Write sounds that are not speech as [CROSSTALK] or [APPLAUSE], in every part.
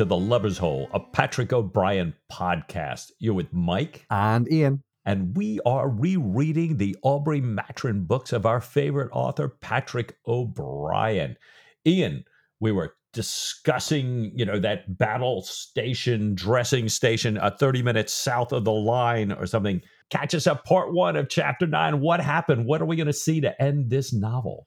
To the Lubber's Hole, a Patrick O'Brian podcast. You're with Mike and Ian. And we are rereading the Aubrey Maturin books of our favorite author, Patrick O'Brian. Ian, we were discussing, you know, that battle station, dressing station, a 30 minutes south of the line or something. Catch us up, part one of chapter nine. What happened? What are we going to see to end this novel?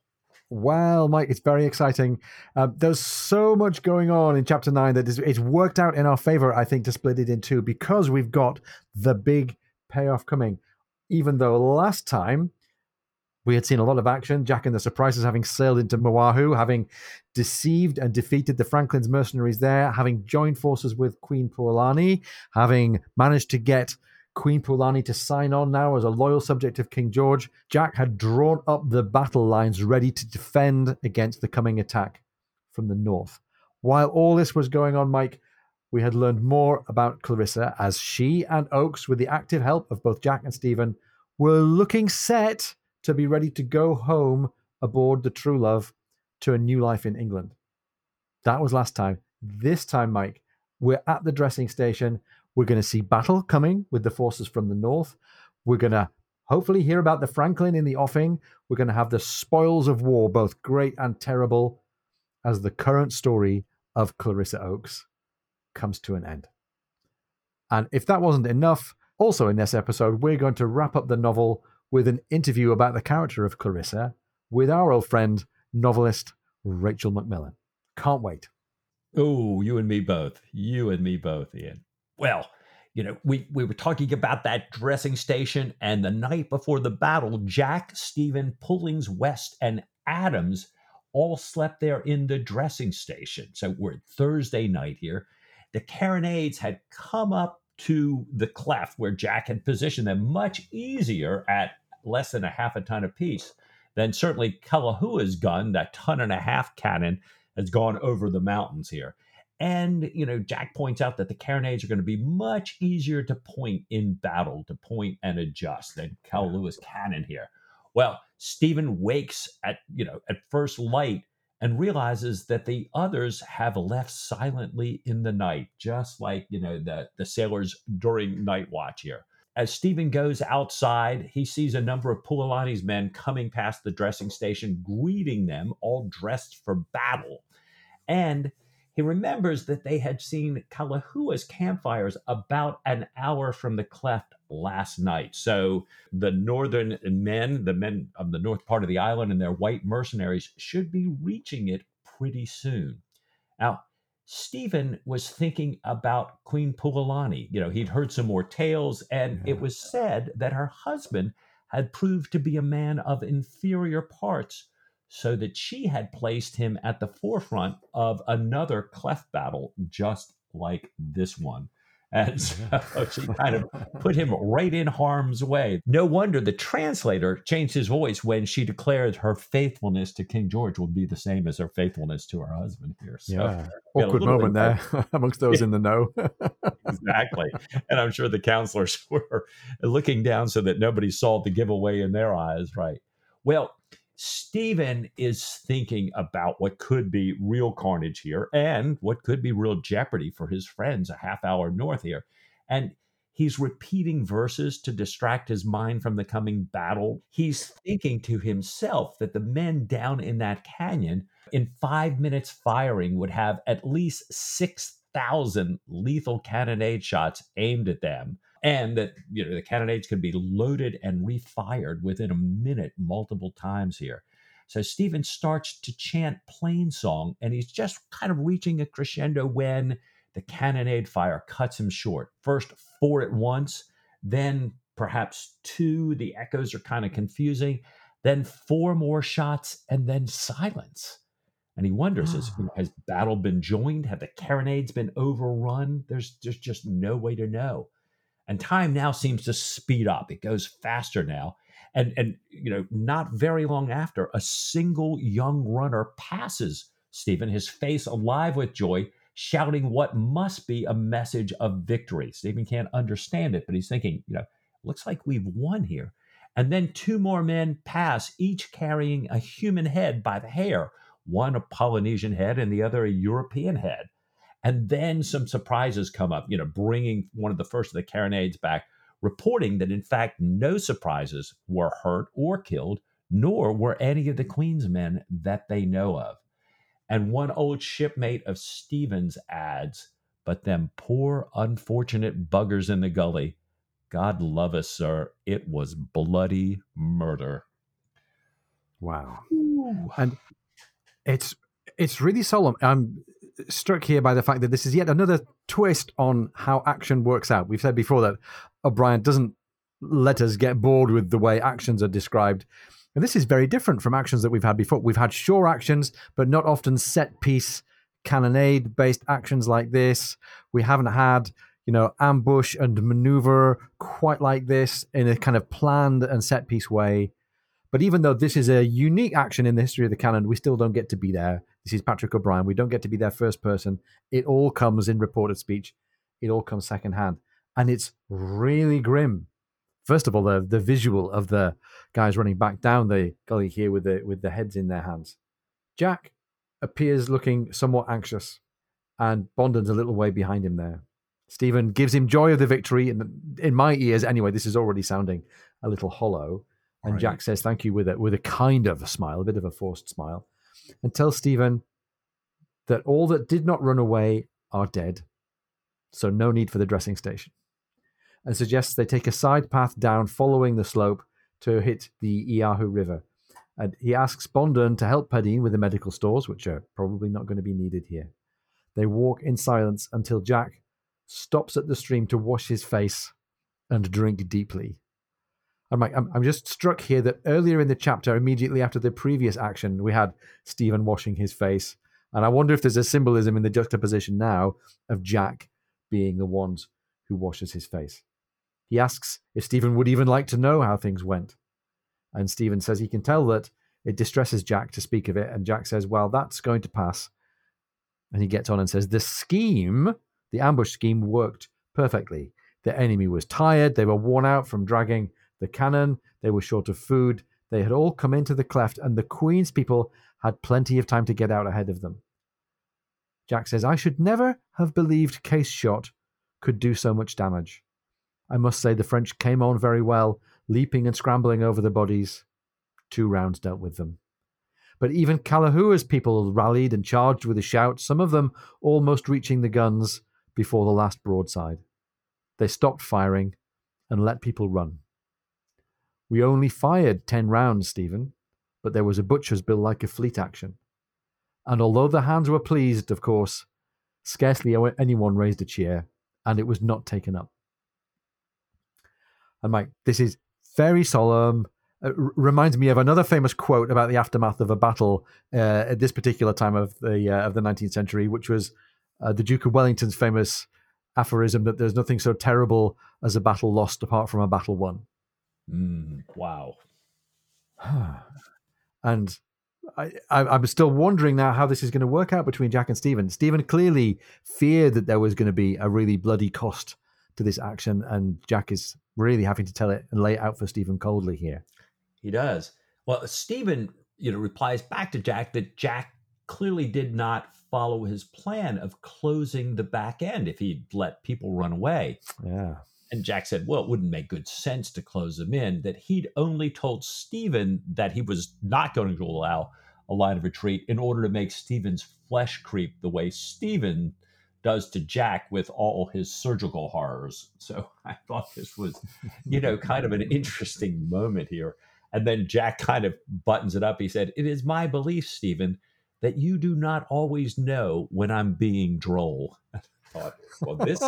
Well, Mike, it's very exciting. Uh, there's so much going on in chapter nine that it's worked out in our favor, I think, to split it in two because we've got the big payoff coming. Even though last time we had seen a lot of action, Jack and the Surprises having sailed into Moahu, having deceived and defeated the Franklin's mercenaries there, having joined forces with Queen Puolani, having managed to get Queen Puolani to sign on now as a loyal subject of King George, Jack had drawn up the battle lines ready to defend against the coming attack from the north. While all this was going on, Mike, we had learned more about Clarissa as she and Oakes, with the active help of both Jack and Stephen, were looking set to be ready to go home aboard the True Love to a new life in England. That was last time. This time, Mike, we're at the dressing station. We're going to see battle coming with the forces from the north. We're going to hopefully hear about the Franklin in the offing. We're going to have the spoils of war, both great and terrible, as the current story of Clarissa Oakes comes to an end. And if that wasn't enough, also in this episode, we're going to wrap up the novel with an interview about the character of Clarissa with our old friend, novelist Rachel McMillan. Can't wait. Oh, you and me both. You and me both, Ian well, you know, we, we were talking about that dressing station, and the night before the battle, Jack, Stephen, Pullings, West, and Adams all slept there in the dressing station. So we're Thursday night here. The carronades had come up to the cleft where Jack had positioned them much easier at less than a half a ton apiece than certainly Kalahua's gun, that ton and a half cannon, has gone over the mountains here. And, you know, Jack points out that the carronades are going to be much easier to point in battle, to point and adjust than Kalahua's cannon here. Well, Stephen wakes at, you know, at first light and realizes that the others have left silently in the night, just like, you know, the, the sailors during night watch here. As Stephen goes outside, he sees a number of Puolani's men coming past the dressing station, greeting them, all dressed for battle. And he remembers that they had seen Kalahua's campfires about an hour from the cleft last night. So the northern men, the men of the north part of the island and their white mercenaries, should be reaching it pretty soon. Now, Stephen was thinking about Queen Puolani. You know, he'd heard some more tales, and it was said that her husband had proved to be a man of inferior parts so that she had placed him at the forefront of another cleft battle just like this one. [LAUGHS] And so she kind of put him right in harm's way. No wonder the translator changed his voice when she declared her faithfulness to King George would be the same as her faithfulness to her husband here. So, yeah, awkward moment there [LAUGHS] amongst those in the know. [LAUGHS] exactly. And I'm sure the counselors were looking down so that nobody saw the giveaway in their eyes, right? Well, Stephen is thinking about what could be real carnage here and what could be real jeopardy for his friends a half hour north here. And he's repeating verses to distract his mind from the coming battle. He's thinking to himself that the men down in that canyon, in five minutes firing, would have at least 6,000 lethal cannonade shots aimed at them and that you know the carronades could be loaded and refired within a minute multiple times here. So Stephen starts to chant plain song, and he's just kind of reaching a crescendo when the cannonade fire cuts him short. First four at once, then perhaps two. The echoes are kind of confusing. Then four more shots, and then silence. And he wonders: has, ah. has battle been joined? Have the carronades been overrun? There's, there's just no way to know and time now seems to speed up. It goes faster now. And and you know not very long after a single young runner passes stephen his face alive with joy shouting what must be a message of victory. Stephen can't understand it but he's thinking you know looks like we've won here. And then two more men pass each carrying a human head by the hair one a polynesian head and the other a european head And then some surprises come up, you know, bringing one of the first of the carronades back, reporting that in fact no surprises were hurt or killed, nor were any of the Queen's men that they know of. And one old shipmate of Stephen's adds, but them poor unfortunate buggers in the gully, God love us, sir, it was bloody murder. Wow. Ooh. And it's it's really solemn. I'm struck here by the fact that this is yet another twist on how action works out. We've said before that O'Brian doesn't let us get bored with the way actions are described. And this is very different from actions that we've had before. We've had sure actions, but not often set piece cannonade based actions like this. We haven't had, you know, ambush and maneuver quite like this in a kind of planned and set piece way. But even though this is a unique action in the history of the canon, we still don't get to be there. This is Patrick O'Brian. We don't get to be their first person. It all comes in reported speech. It all comes secondhand. And it's really grim. First of all, the the visual of the guys running back down the gully here with the with the heads in their hands. Jack appears looking somewhat anxious, and Bonden's a little way behind him there. Stephen gives him joy of the victory, and in my ears, anyway, this is already sounding a little hollow. And right. Jack says thank you with a with a kind of a smile, a bit of a forced smile, and tell Stephen that all that did not run away are dead, so no need for the dressing station, and suggests they take a side path down following the slope to hit the Iahu River. And he asks Bonden to help Padeen with the medical stores, which are probably not going to be needed here. They walk in silence until Jack stops at the stream to wash his face and drink deeply. I'm like, I'm, I'm just struck here that earlier in the chapter, immediately after the previous action, we had Stephen washing his face. And I wonder if there's a symbolism in the juxtaposition now of Jack being the one who washes his face. He asks if Stephen would even like to know how things went. And Stephen says he can tell that it distresses Jack to speak of it. And Jack says, Well, that's going to pass. And he gets on and says, The scheme, the ambush scheme, worked perfectly. The enemy was tired. They were worn out from dragging the cannon, they were short of food, they had all come into the cleft, and the Queen's people had plenty of time to get out ahead of them. Jack says, I should never have believed case shot could do so much damage. I must say the French came on very well, leaping and scrambling over the bodies. Two rounds dealt with them. But even Kalahua's people rallied and charged with a shout, some of them almost reaching the guns before the last broadside. They stopped firing and let people run. We only fired 10 rounds, Stephen, but there was a butcher's bill like a fleet action. And although the hands were pleased, of course, scarcely anyone raised a cheer, and it was not taken up. And Mike, this is very solemn. It reminds me of another famous quote about the aftermath of a battle uh, at this particular time of the uh, of the 19th century, which was uh, the Duke of Wellington's famous aphorism that there's nothing so terrible as a battle lost apart from a battle won. Mm, wow. [SIGHS] and I, I, am still wondering now how this is going to work out between Jack and Stephen. Stephen clearly feared that there was going to be a really bloody cost to this action, and Jack is really having to tell it and lay it out for Stephen coldly here. He does. Well, Stephen, you know, replies back to Jack that Jack clearly did not follow his plan of closing the back end if he'd let people run away. Yeah. And Jack said, well, it wouldn't make good sense to close them in, that he'd only told Stephen that he was not going to allow a line of retreat in order to make Stephen's flesh creep the way Stephen does to Jack with all his surgical horrors. So [LAUGHS] I thought this was, you know, kind of an interesting moment here. And then Jack kind of buttons it up. He said, It is my belief, Stephen, that you do not always know when I'm being droll [LAUGHS] thought, well, this,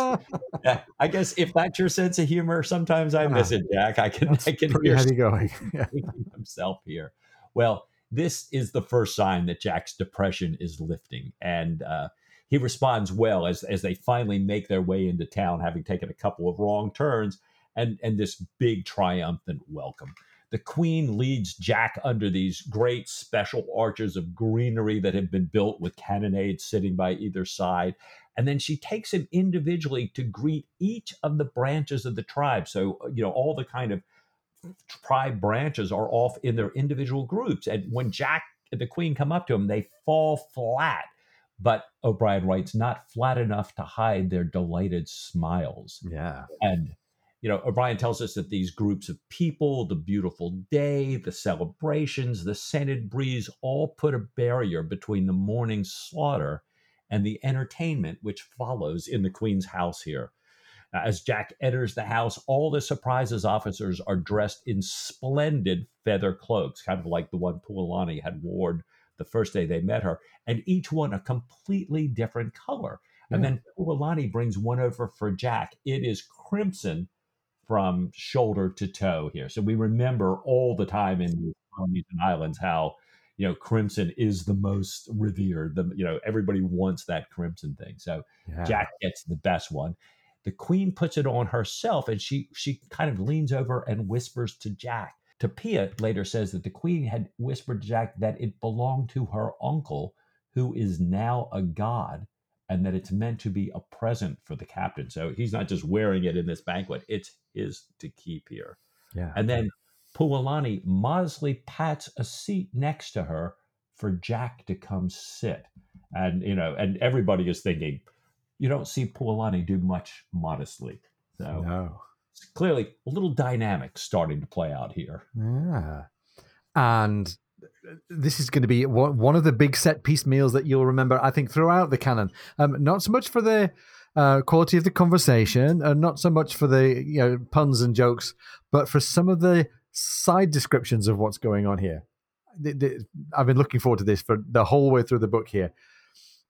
yeah, I guess if that's your sense of humor, sometimes I miss it, Jack. I can, I can hear heavy going [LAUGHS] himself here. Well, this is the first sign that Jack's depression is lifting, and uh, he responds well as as they finally make their way into town, having taken a couple of wrong turns, and and this big triumphant welcome. The queen leads Jack under these great special arches of greenery that have been built with carronades sitting by either side. And then she takes him individually to greet each of the branches of the tribe. So, uh, you know, all the kind of tribe branches are off in their individual groups. And when Jack and the queen come up to him, they fall flat but O'Brian writes, not flat enough to hide their delighted smiles. Yeah. And, you know, O'Brian tells us that these groups of people, the beautiful day, the celebrations, the scented breeze all put a barrier between the morning slaughter and the entertainment which follows in the Queen's house here. Uh, as Jack enters the house, all the surprises officers are dressed in splendid feather cloaks, kind of like the one Puolani had worn the first day they met her, and each one a completely different color. And then Puolani brings one over for Jack. It is crimson from shoulder to toe here. So we remember all the time in the colonies and islands how you know crimson is the most revered. The you know everybody wants that crimson thing. So Yeah. Jack gets the best one. The queen puts it on herself and she she kind of leans over and whispers to Jack. Tapia later says that the queen had whispered to Jack that it belonged to her uncle, who is now a god, and that it's meant to be a present for the captain. So he's not just wearing it in this banquet, it's his to keep here. Yeah. And then Puolani modestly pats a seat next to her for Jack to come sit. And you know, and everybody is thinking, you don't see Puolani do much modestly. So no. it's clearly a little dynamic starting to play out here. Yeah. And this is going to be one one of the big set piece meals that you'll remember, I think, throughout the canon. Um, not so much for the uh, quality of the conversation, and not so much for the you know puns and jokes, but for some of the side descriptions of what's going on here. I've been looking forward to this for the whole way through the book here.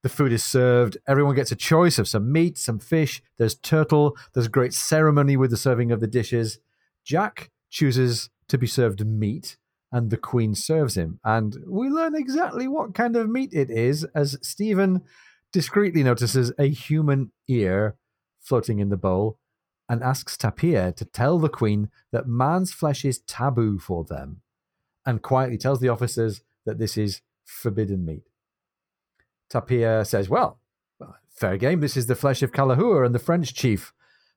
The food is served. Everyone gets a choice of some meat, some fish. There's turtle. There's great ceremony with the serving of the dishes. Jack chooses to be served meat, and the queen serves him. And we learn exactly what kind of meat it is as Stephen discreetly notices a human ear floating in the bowl and asks Tapir to tell the queen that man's flesh is taboo for them and quietly tells the officers that this is forbidden meat. Tapir says, Well, fair game, this is the flesh of Kalahua and the French chief.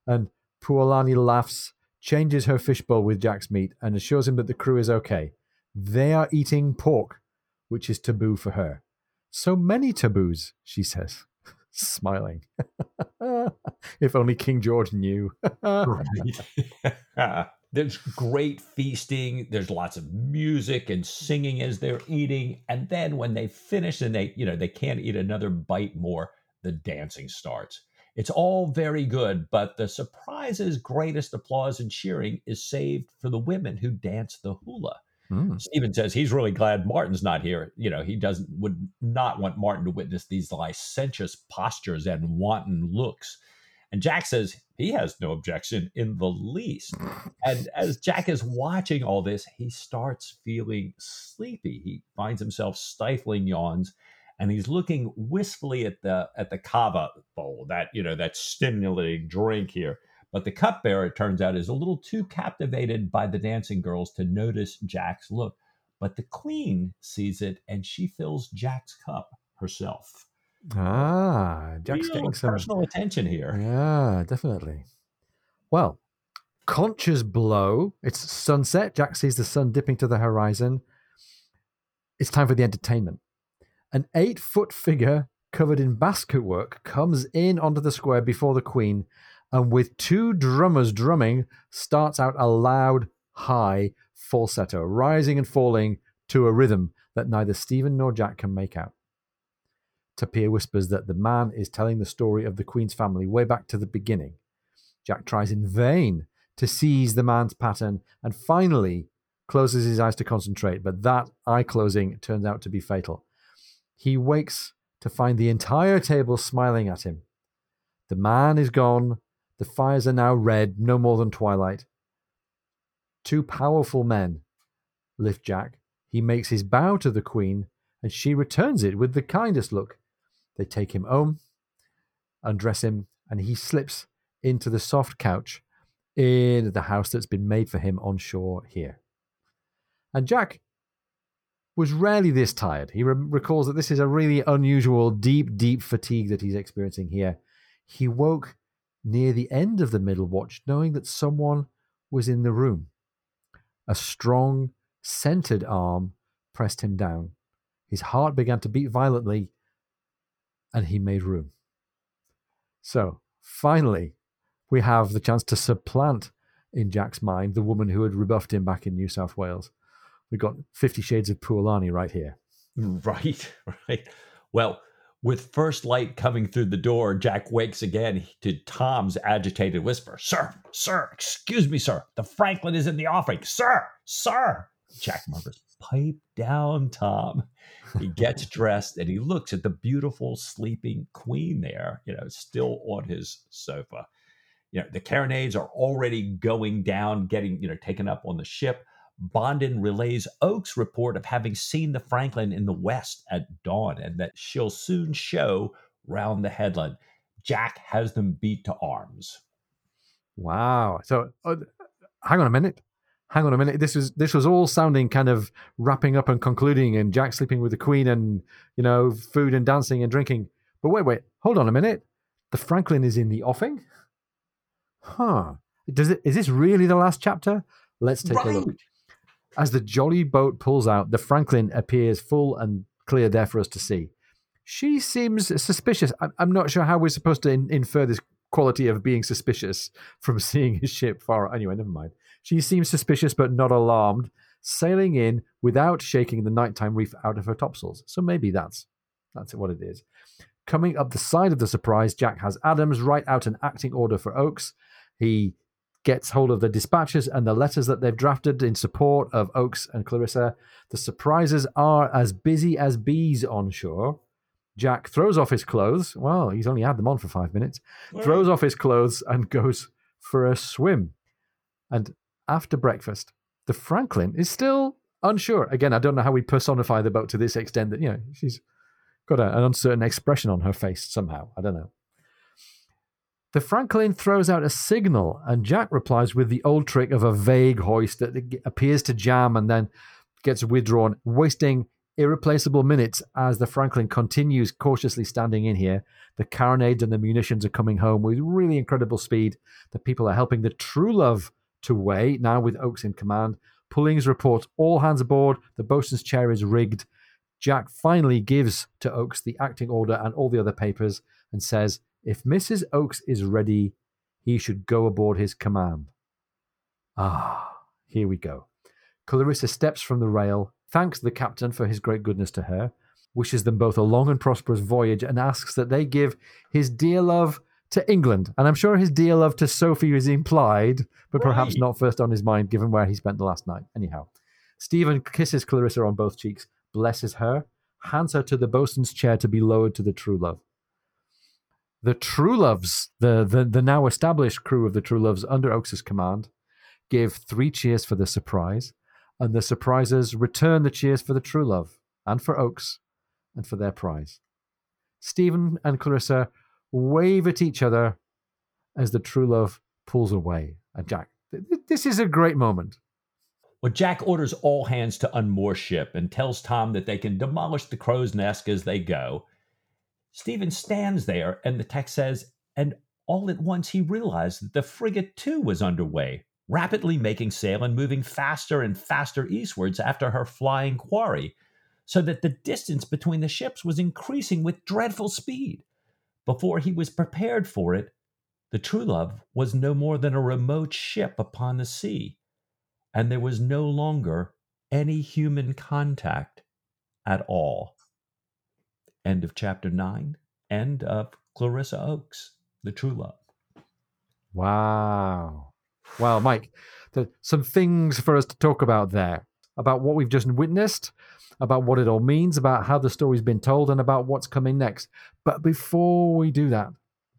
And Puolani laughs, changes her fishbowl with Jack's meat, and assures him that the crew is okay. They are eating pork, which is taboo for her. So many taboos, she says, smiling. [LAUGHS] if only King George knew. Right. [LAUGHS] [LAUGHS] There's great feasting. There's lots of music and singing as they're eating. And then when they finish and they, you know, they can't eat another bite more, the dancing starts. It's all very good, but the surprise's greatest applause and cheering is saved for the women who dance the hula. Mm. Stephen says he's really glad Martin's not here. You know, he doesn't would not want Martin to witness these licentious postures and wanton looks. And Jack says he has no objection in the least. And as Jack is watching all this, he starts feeling sleepy. He finds himself stifling yawns and he's looking wistfully at the at the kava bowl, that you know, that stimulating drink here. But the cupbearer, it turns out, is a little too captivated by the dancing girls to notice Jack's look. But the queen sees it and she fills Jack's cup herself. Ah, Jack's Real getting some personal attention here. Yeah, definitely. Well, conches blow. It's sunset. Jack sees the sun dipping to the horizon. It's time for the entertainment. An eight foot figure covered in basket work comes in onto the square before the queen and, with two drummers drumming, starts out a loud, high falsetto, rising and falling to a rhythm that neither Stephen nor Jack can make out. Tapir whispers that the man is telling the story of the Queen's family way back to the beginning. Jack tries in vain to seize the man's pattern and finally closes his eyes to concentrate, but that eye closing turns out to be fatal. He wakes to find the entire table smiling at him. The man is gone. The fires are now red, no more than twilight. Two powerful men lift Jack. He makes his bow to the Queen, and she returns it with the kindest look. They take him home, undress him, and he slips into the soft couch in the house that's been made for him on shore here. And Jack was rarely this tired. He re- recalls that this is a really unusual, deep, deep fatigue that he's experiencing here. He woke near the end of the middle watch, knowing that someone was in the room. A strong, centered arm pressed him down. His heart began to beat violently, and he made room. So finally, we have the chance to supplant in Jack's mind the woman who had rebuffed him back in New South Wales. We've got Fifty Shades of Puolani right here. [LAUGHS] Right, right. Well, with first light coming through the door, Jack wakes again to Tom's agitated whisper Sir, sir, excuse me, sir. The Franklin is in the offing. Sir, sir. Jack murmurs, Pipe down, Tom. He gets [LAUGHS] dressed and he looks at the beautiful sleeping queen there, you know, still on his sofa. You know, the carronades are already going down, getting, you know, taken up on the ship. Bonden relays Oakes' report of having seen the Franklin in the west at dawn and that she'll soon show round the headland. Jack has them beat to arms. Wow. So uh, hang on a minute. Hang on a minute. This was this was all sounding kind of wrapping up and concluding and Jack sleeping with the Queen and you know food and dancing and drinking. But wait, wait. Hold on a minute. The Franklin is in the offing? Huh. Does it is this really the last chapter? Let's take right. a look. As the jolly boat pulls out, the Franklin appears full and clear there for us to see. She seems suspicious. I'm not sure how we're supposed to infer this quality of being suspicious from [LAUGHS] seeing his ship far. Anyway, never mind. She seems suspicious but not alarmed, sailing in without shaking the nighttime reef out of her topsails. So maybe that's that's what it is. Coming up the side of the surprise, Jack has Adams write out an acting order for Oakes. He gets hold of the dispatches and the letters that they've drafted in support of Oakes and Clarissa. The surprises are as busy as bees on shore. Jack throws off his clothes. Well, he's only had them on for five minutes. Throws off his clothes and goes for a swim. And after breakfast, the Franklin is still unsure. Again, I don't know how we personify the boat to this extent that, you know, she's got a, an uncertain expression on her face somehow. I don't know. The Franklin throws out a signal, and Jack replies with the old trick of a vague hoist that appears to jam and then gets withdrawn, wasting irreplaceable minutes as the Franklin continues cautiously standing in here. The carronades and the munitions are coming home with really incredible speed. The people are helping the True Love to weigh, now with Oakes in command. Pullings report all hands aboard. The boatswain's chair is rigged. Jack finally gives to Oakes the acting order and all the other papers and says, if Mrs. Oakes is ready, he should go aboard his command. Ah, here we go. Clarissa steps from the rail, thanks the captain for his great goodness to her, wishes them both a long and prosperous voyage, and asks that they give his dear love to England. And I'm sure his dear love to Sophie is implied, but perhaps Right. not first on his mind given where he spent the last night. Anyhow, Stephen kisses Clarissa on both cheeks, blesses her, hands her to the boatswain's chair to be lowered to the true love. The True Loves, the, the, the now established crew of the True Loves under Oakes' command, give three cheers for the surprise, and the surprisers return the cheers for the True Love, and for Oakes, and for their prize. Stephen and Clarissa wave at each other as the True Love pulls away. And Jack, th- th- this is a great moment. Well, Jack orders all hands to unmoor ship and tells Tom that they can demolish the crow's nest as they go. Stephen stands there, and the text says, and all at once he realized that the frigate too was underway, rapidly making sail and moving faster and faster eastwards after her flying quarry, so that the distance between the ships was increasing with dreadful speed. Before he was prepared for it, the True Love was no more than a remote ship upon the sea, and there was no longer any human contact at all. End of chapter nine. End of Clarissa Oakes, The True Love. Wow. Well, Mike, some things for us to talk about there about what we've just witnessed, about what it all means, about how the story's been told, and about what's coming next. But before we do that,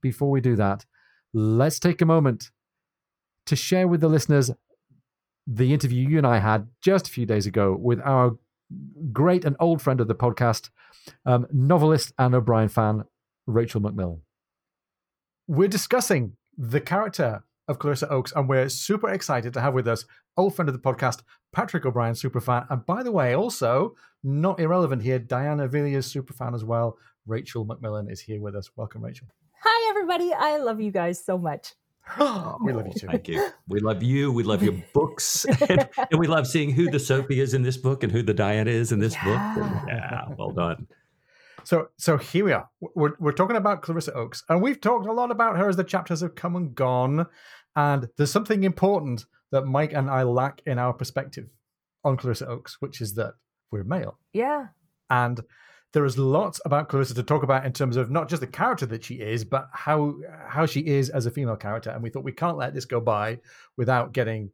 before we do that, let's take a moment to share with the listeners the interview you and I had just a few days ago with our great and old friend of the podcast, um, novelist and O'Brian fan, Rachel McMillan. We're discussing the character of Clarissa Oakes, and we're super excited to have with us old friend of the podcast, Patrick O'Brian, superfan. And by the way, also not irrelevant here, Diana Villiers, superfan as well. Rachel McMillan is here with us. Welcome, Rachel. Hi, everybody. I love you guys so much. Oh, we love you too. Thank you. We love you. We love your [LAUGHS] books. and, and we love seeing who the Sophie is in this book and who the Diana is in this book. And, yeah, well done. So, so here we are. We're, we're talking about Clarissa Oakes, and we've talked a lot about her as the chapters have come and gone. And there's something important that Mike and I lack in our perspective on Clarissa Oakes, which is that we're male. Yeah. And there is lots about Clarissa to talk about in terms of not just the character that she is, but how how she is as a female character. And we thought we can't let this go by without getting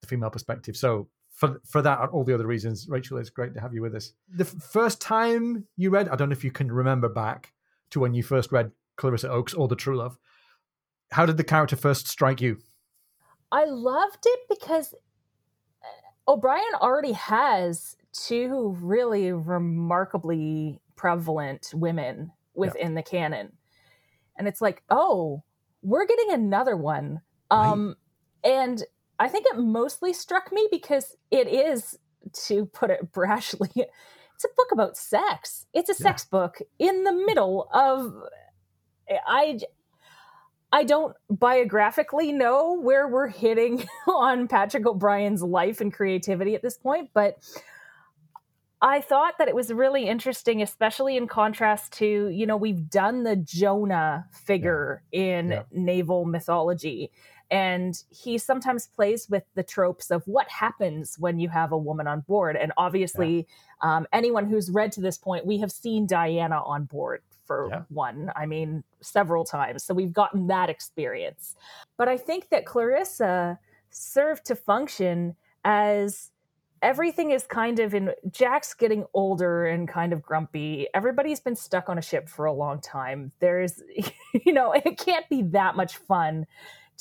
the female perspective. So for for that and all the other reasons, Rachel, it's great to have you with us. The f- first time you read, I don't know if you can remember back to when you first read Clarissa Oakes or The True Love. How did the character first strike you? I loved it because uh, O'Brian already has two really remarkably prevalent women within the canon. And it's like, oh, we're getting another one. Um, And I think it mostly struck me because it is, to put it [LAUGHS] brashly, it's a book about sex. It's a Yeah. sex book in the middle of. I I don't biographically know where we're hitting [LAUGHS] on Patrick O'Brian's life and creativity at this point, but I thought that it was really interesting, especially in contrast to, you know, we've done the Jonah figure in Yeah. naval mythology. And he sometimes plays with the tropes of what happens when you have a woman on board. And obviously, um, anyone who's read to this point, we have seen Diana on board for Yeah. one. I mean, several times. So we've gotten that experience. But I think that Clarissa served to function as everything is kind of in Jack's getting older and kind of grumpy. Everybody's been stuck on a ship for a long time. There's, [LAUGHS] you know, [LAUGHS] it can't be that much fun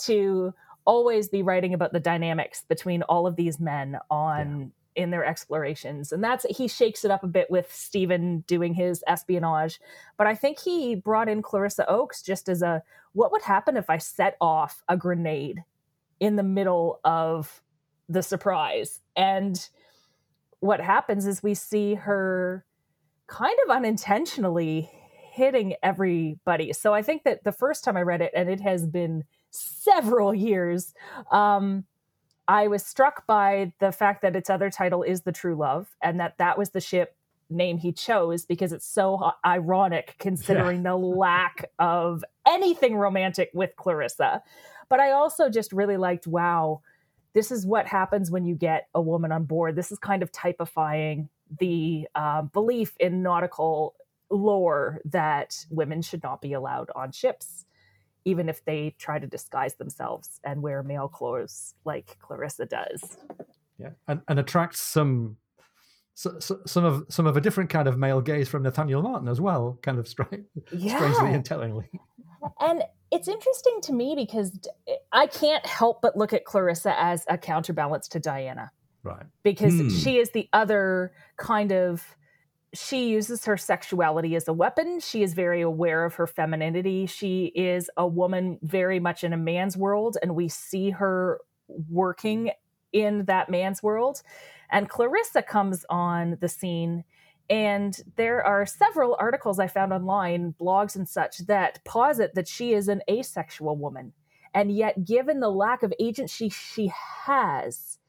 to always be writing about the dynamics between all of these men on in their explorations and that's he shakes it up a bit with Stephen doing his espionage but I think he brought in Clarissa Oakes just as a what would happen if I set off a grenade in the middle of the surprise. And what happens is we see her kind of unintentionally hitting everybody. So I think that the first time I read it and it has been several [LAUGHS] years um I was struck by the fact that its other title is The True Love and that that was the ship name he chose because it's so ironic [LAUGHS] considering the lack of anything romantic with Clarissa. But I also just really liked wow, this is what happens when you get a woman on board. This is kind of typifying the uh, belief in nautical lore that women should not be allowed on ships even if they try to disguise themselves and wear male clothes like Clarissa does. Yeah, and, and attracts some so, so, some of some of a different kind of male gaze from Nathaniel Martin as well, kind of stri- strangely and tellingly. And it's interesting to me because I can't help but look at Clarissa as a counterbalance to Diana Right. because Hmm. she is the other kind of she uses her sexuality as a weapon. She is very aware of her femininity. She is a woman very much in a man's world, and we see her working in that man's world. And Clarissa comes on the scene, and there are several articles I found online, blogs and such, that posit that she is an asexual woman. And yet, given the lack of agency she has,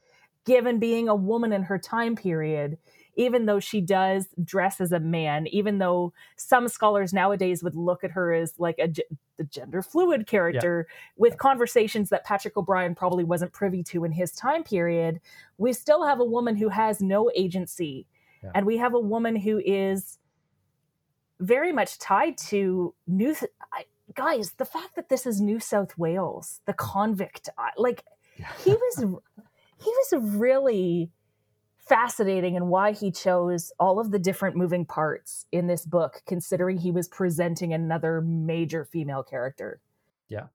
given being a woman in her time period, even though she does dress as a man, even though some scholars nowadays would look at her as like a the gender fluid character with conversations that Patrick O'Brian probably wasn't privy to in his time period, we still have a woman who has no agency. Yeah. And we have a woman who is very much tied to New I, guys, the fact that this is New South Wales, the convict I- like he was he was really fascinating and why he chose all of the different moving parts in this book considering he was presenting another major female character Yeah.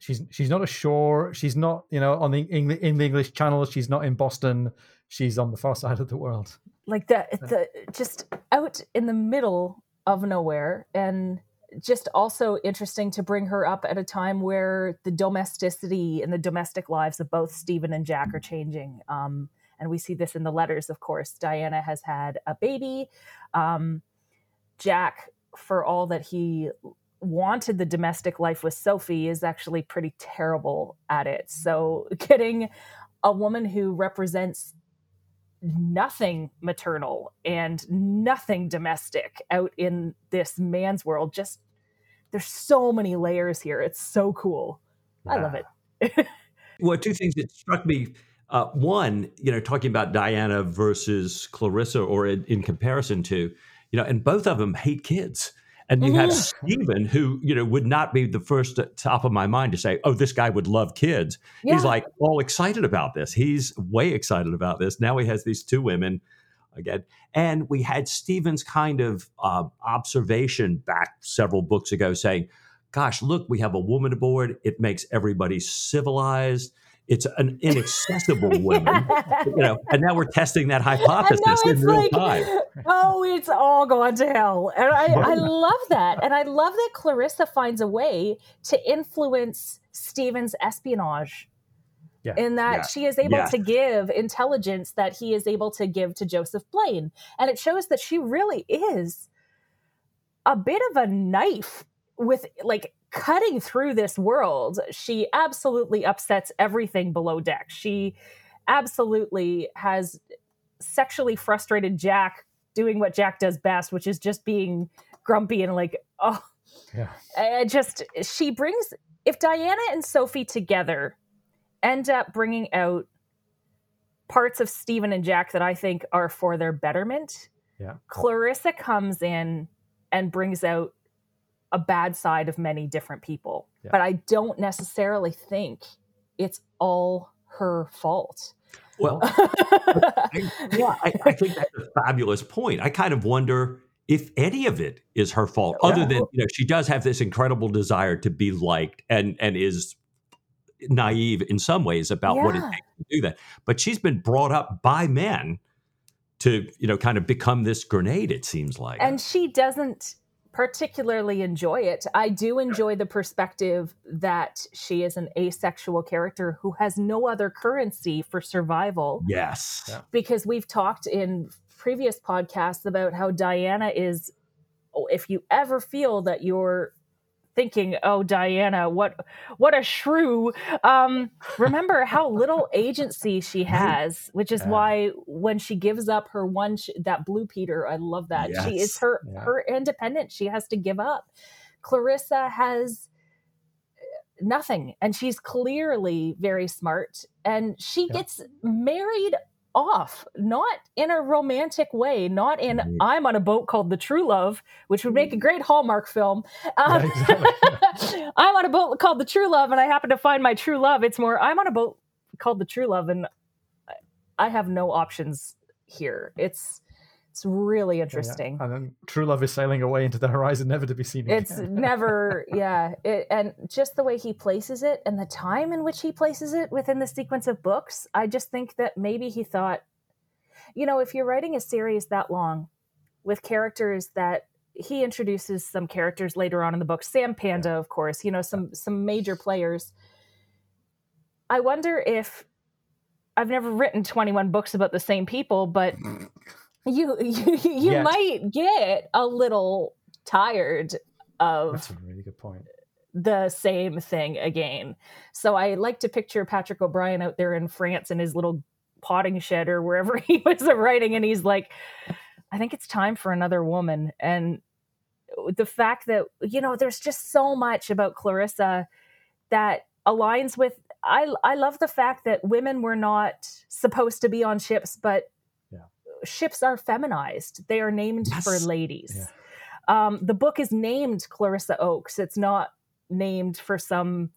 She's she's not ashore. She's not you know on the, in the English Channel. She's not in Boston. She's on the far [LAUGHS] side of the world. Like the the just out in the middle of nowhere and just also interesting to bring her up at a time where the domesticity and the domestic lives of both Stephen and Jack are changing. Um, and we see this in the letters, of course. Diana has had a baby. Um, Jack, for all that he wanted the domestic life with Sophie, is actually pretty terrible at it. So [LAUGHS] getting a woman who represents nothing maternal and nothing domestic out in this man's world. Just there's so many layers here. It's so cool. Yeah. I love it. [LAUGHS] well, two things that struck me. Uh, one, you know, talking about Diana versus Clarissa, or in, in comparison to, you know, and both of them hate kids. And you have mm-hmm. Stephen, who you know would not be the first top of my mind to say, "Oh, this guy would love kids." Yeah. He's like all excited about this. He's way excited about this. Now he has these two women again, and we had Stephen's kind of uh, observation back several books ago, saying, "Gosh, look, we have a woman aboard. It makes everybody civilized." It's an inaccessible [LAUGHS] woman, you know, and now we're testing that hypothesis in real like, time. Oh, it's all gone to hell. And I, I love that. And I love that Clarissa finds a way to influence Stephen's espionage. Yeah. In that yeah. she is able yeah. to give intelligence that he is able to give to Joseph Blaine. And it shows that she really is a bit of a knife with like cutting through this world, she absolutely upsets everything below deck. She absolutely has sexually frustrated Jack doing what Jack does best, which is just being grumpy and like, oh, yeah. And just she brings if Diana and Sophie together end up bringing out parts of Stephen and Jack that I think are for their betterment. Yeah. Clarissa comes in and brings out a bad side of many different people. Yeah. But I don't necessarily think it's all her fault. Well, [LAUGHS] I, yeah, I, I, think that's a fabulous point. I kind of wonder if any of it is her fault, yeah. other than you know she does have this incredible desire to be liked and and is naive in some ways about yeah. what it takes to do that. But she's been brought up by men to you know kind of become this grenade. It seems like, and she doesn't particularly enjoy it. I do enjoy the perspective that she is an asexual character who has no other currency for survival. Yes. Because we've talked in previous podcasts about how Diana is if you ever feel that you're thinking, "Oh, Diana, what what a shrew." Um, remember how little agency she [LAUGHS] has, which is yeah. why when she gives up her one sh- that blue Peter, I love that yes. she is her yeah. her independent. She has to give up. Clarissa has nothing and she's clearly very smart and she yeah. gets married off, not in a romantic way, not in mm-hmm. I'm on a boat called The True Love, which would make a mm. great Hallmark film. [LAUGHS] Um, yeah, exactly. [LAUGHS] I'm on a boat called The True Love and I happen to find my true love. It's more I'm on a boat called The True Love and I have no options here. It's it's really interesting. Yeah, And then true love is sailing away into the horizon, never to be seen again. It's never, yeah. It, and just the way he places it and the time in which he places it within the sequence of books, I just think that maybe he thought, you know, if you're writing a series that long with characters that he introduces some characters later on in the book, Sam Panda, of course, you know, some some major players. I wonder if I've never written 21 books about the same people, but [LAUGHS] [LAUGHS] you you, you might get a little tired of That's a really good point. The same thing again. So I like to picture Patrick O'Brian out there in France in his little potting shed or wherever [LAUGHS] he was writing, and he's like, I think it's time for another woman. And the fact that, you know, there's just so much about Clarissa that aligns with I I love the fact that women were not supposed to be on ships, but ships are feminized. They are named yes. for ladies. Yeah. Um, the book is named Clarissa Oakes. It's not named for some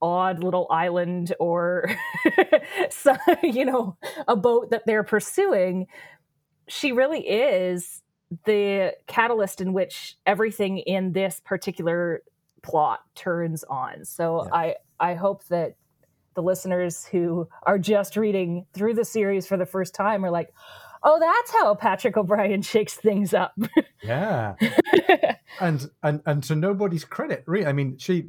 odd little island or [LAUGHS] some, you know a boat that they're pursuing. She really is the catalyst in which everything in this particular plot turns on. So yeah. I I hope that the listeners who are just reading through the series for the first time are like, oh, that's how Patrick O'Brian shakes things up. [LAUGHS] yeah, and and and to nobody's credit, really. I mean, she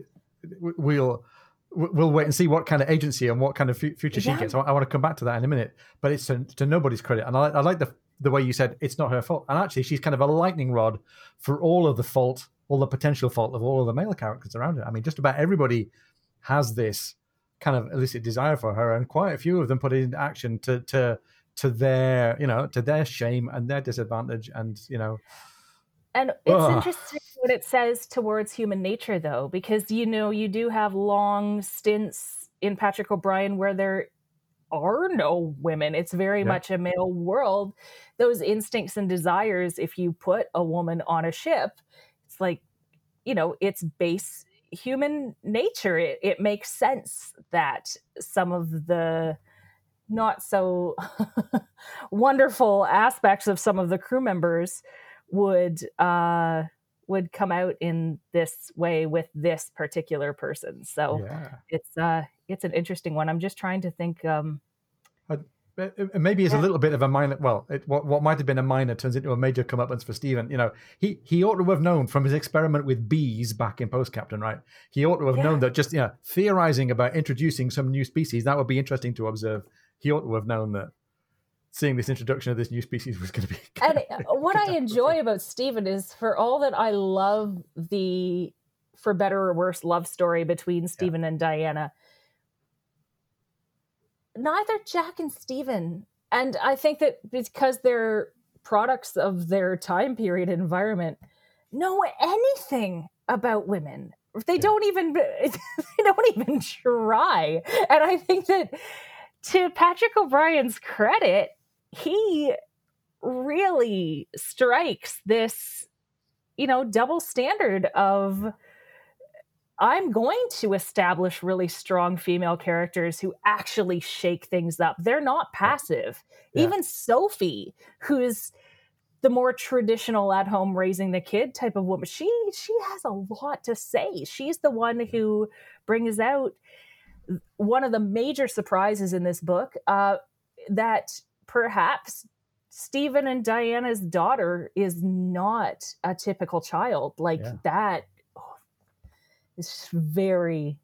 we'll we'll wait and see what kind of agency and what kind of future she gets. I, I want to come back to that in a minute, but it's to, to nobody's credit, and I, I like the the way you said it's not her fault, and actually she's kind of a lightning rod for all of the fault, all the potential fault of all of the male characters around her. I mean, just about everybody has this kind of illicit desire for her, and quite a few of them put it into action to to to their you know to their shame and their disadvantage and you know and it's Ugh. interesting what it says towards human nature though because you know you do have long stints in patrick o'brian where there are no women it's very yeah. much a male world those instincts and desires if you put a woman on a ship it's like you know it's base human nature it, it makes sense that some of the not so [LAUGHS] wonderful aspects of some of the crew members would uh would come out in this way with this particular person so yeah. it's uh it's an interesting one i'm just trying to think um maybe it's yeah. a little bit of a minor. Well, it, what what might have been a minor turns into a major comeuppance for Stephen. You know, he he ought to have known from his experiment with bees back in Post Captain, right? He ought to have yeah. known that just you know, theorizing about introducing some new species that would be interesting to observe. He ought to have known that seeing this introduction of this new species was going to be. [LAUGHS] And uh, what I enjoy about Stephen is for all that I love the, for better or worse, love story between Stephen yeah. and Diana neither Jack and Stephen. And I think that because they're products of their time period environment, know anything about women. They yeah. don't even [LAUGHS] they don't even try. And I think that to Patrick O'Brian's credit, he really strikes this, you know, double standard of I'm going to establish really strong female characters who actually shake things up. They're not passive. Yeah. Even Sophie, who's the more traditional at home raising the kid type of woman, she she has a lot to say. She's the one who brings out one of the major surprises in this book uh, that perhaps Stephen and Diana's daughter is not a typical child. Like yeah. that it's very,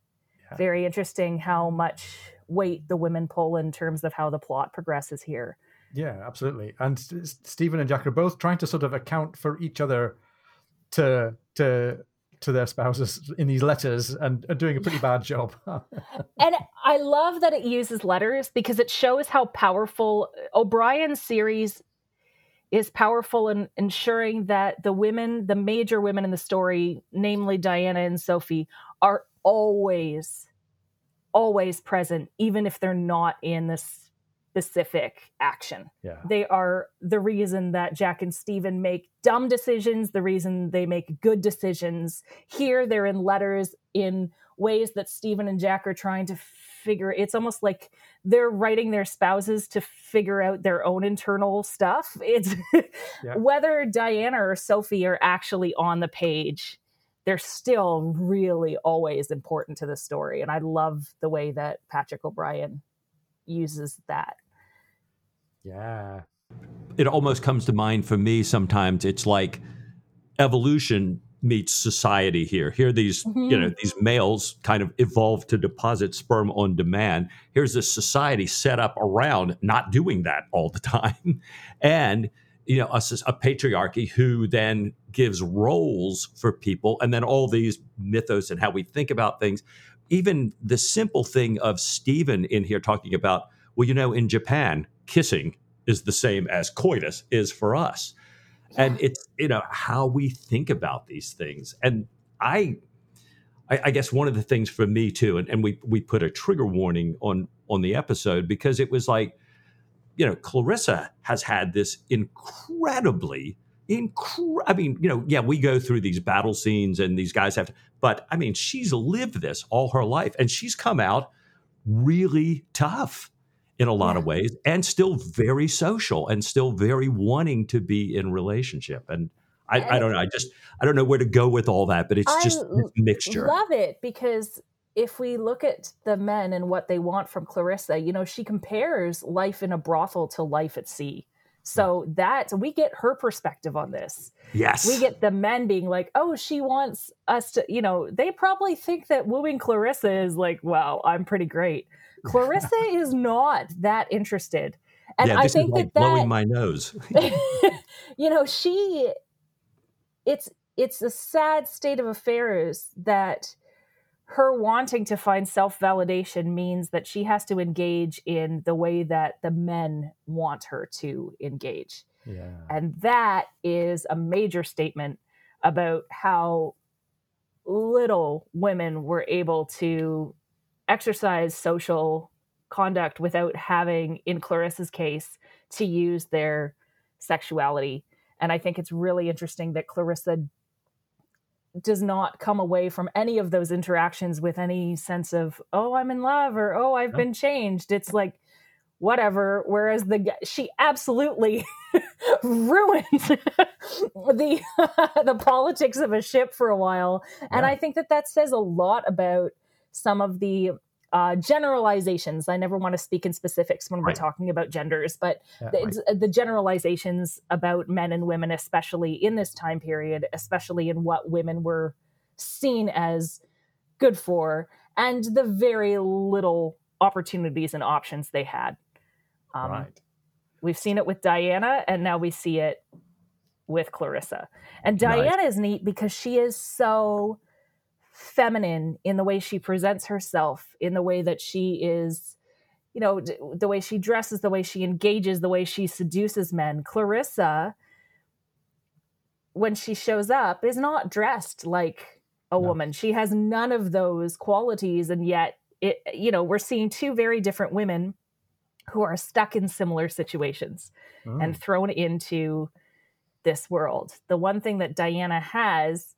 yeah. very interesting how much weight the women pull in terms of how the plot progresses here. Yeah, absolutely. And Stephen and Jack are both trying to sort of account for each other to to to their spouses in these letters and are doing a pretty bad job. [LAUGHS] and I love that it uses letters because it shows how powerful uh, O'Brian's series is powerful in ensuring that the women, the major women in the story, namely Diana and Sophie, are always, always present, even if they're not in this specific action. Yeah. They are the reason that Jack and Stephen make dumb decisions, the reason they make good decisions. Here, they're in letters in ways that Stephen and Jack are trying to figure it's almost like they're writing their spouses to figure out their own internal stuff [LAUGHS] it's yeah. whether diana or sophie are actually on the page they're still really always important to the story and i love the way that patrick O'Brian uses that yeah it almost comes to mind for me sometimes it's like evolution meets society here. Here, these mm-hmm. you know these males kind of evolved to deposit sperm on demand. Here's this society set up around not doing that all the [LAUGHS] time, and you know a, a, patriarchy who then gives roles for people, and then all these mythos and how we think about things. Even the simple thing of Stephen in here talking about, well, you know, in Japan, kissing is the same as coitus is for us. And it's you know how we think about these things. And i i, I guess one of the things for me too and, and we we put a trigger warning on on the episode because it was like you know clarissa has had this incredibly incre- i mean you know yeah we go through these battle scenes and these guys have to but i mean she's lived this all her life and she's come out really tough in a lot yeah. of ways and still very social and still very wanting to be in relationship and I, I, don't know i just i don't know where to go with all that but it's I just [LAUGHS] mixture love it because if we look at the men and what they want from clarissa you know she compares life in a brothel to life at sea so mm. that we get her perspective on this. Yes. We get the men being like, oh, she wants us to, you know, they probably think that wooing Clarissa is like, wow, I'm pretty great. Clarissa is not that interested. And yeah, I think like that, blowing that, my nose. [LAUGHS] you know, she it's it's a sad state of affairs that her wanting to find self validation means that she has to engage in the way that the men want her to engage. Yeah. And that is a major statement about how little women were able to exercise social conduct without having, in Clarissa's case, to use their sexuality. And I think it's really interesting that Clarissa does not come away from any of those interactions with any sense of, oh, I'm in love or oh, I've been changed. It's like, whatever. Whereas the she absolutely [LAUGHS] ruined [LAUGHS] the [LAUGHS] the politics of a ship for a while, and I think that that says a lot about some of the uh, generalizations. I never want to speak in specifics when we're talking about genders, but Yeah, the, the generalizations about men and women, especially in this time period, especially in what women were seen as good for, and the very little opportunities and options they had. Um, right. We've seen it with Diana, and now we see it with Clarissa. And Right. Diana is neat because she is so feminine in the way she presents herself, in the way that she is, you know, d- the way she dresses, the way she engages, the way she seduces men. Clarissa, when she shows up, is not dressed like a No. woman. She has none of those qualities, and yet it, you know, we're seeing two very different women who are stuck in similar situations and Mm. thrown into this world. The one thing that Diana has,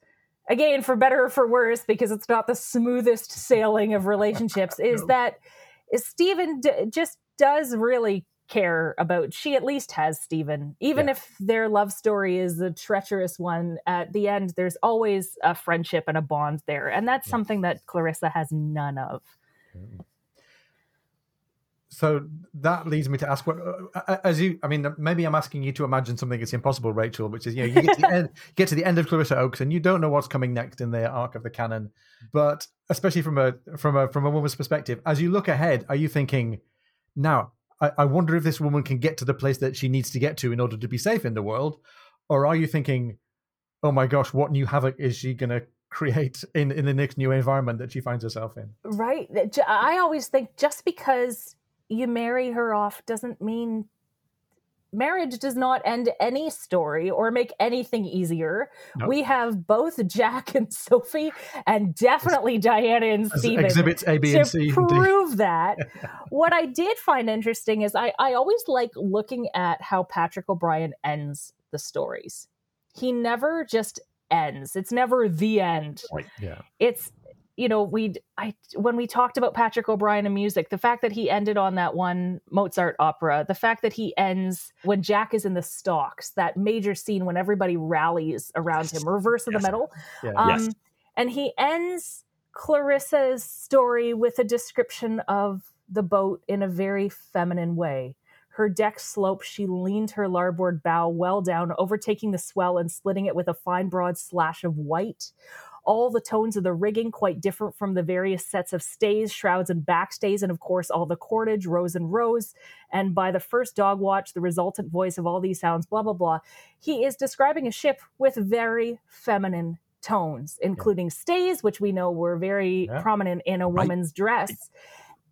again, for better or for worse, because it's not the smoothest sailing of relationships, [LAUGHS] is No. that is Stephen d- just does really care about. She at least has Stephen, even Yeah. if their love story is a treacherous one. At the end, there's always a friendship and a bond there, and that's Yeah. something that Clarissa has none of. So that leads me to ask what, uh, uh, as you, I mean, maybe I'm asking you to imagine something that's impossible, Rachel, which is, you know, you get to the end, [LAUGHS] get to the end of Clarissa Oakes and you don't know what's coming next in the arc of the canon. But especially from a, from a, from a woman's perspective, as you look ahead, are you thinking, now, I, I wonder if this woman can get to the place that she needs to get to in order to be safe in the world? Or are you thinking, oh my gosh, what new havoc is she going [LAUGHS] to create in, in the next new environment that she finds herself in? Right. i always think just because you marry her off doesn't mean marriage does not end any story or make anything easier. No. We have both Jack and [LAUGHS] Sophie, and definitely Diana and As Stephen. exhibits A, B, to and C. prove that. [LAUGHS] what I did find interesting is I, I always like looking at how Patrick O'Brian ends the stories. He never just ends. It's never the end Yeah. it's you know we i when we talked about patrick o'brian and music the fact that he ended on that one mozart opera the fact that he ends when jack is in the stocks that major scene when everybody rallies around him reverse of Yes. the medal Yeah. um, Yes. and he ends clarissa's story with a description of the boat in a very feminine way her deck sloped she leaned her larboard bow well down overtaking the swell and splitting it with a fine broad slash of white all the tones of the rigging quite different from the various sets of stays, shrouds, and backstays, and of course all the cordage, rows and rows. And by the first dog watch, the resultant voice of all these sounds, blah blah blah. He is describing a ship with very feminine tones, including stays, which we know were very Yeah. prominent in a Right. woman's dress.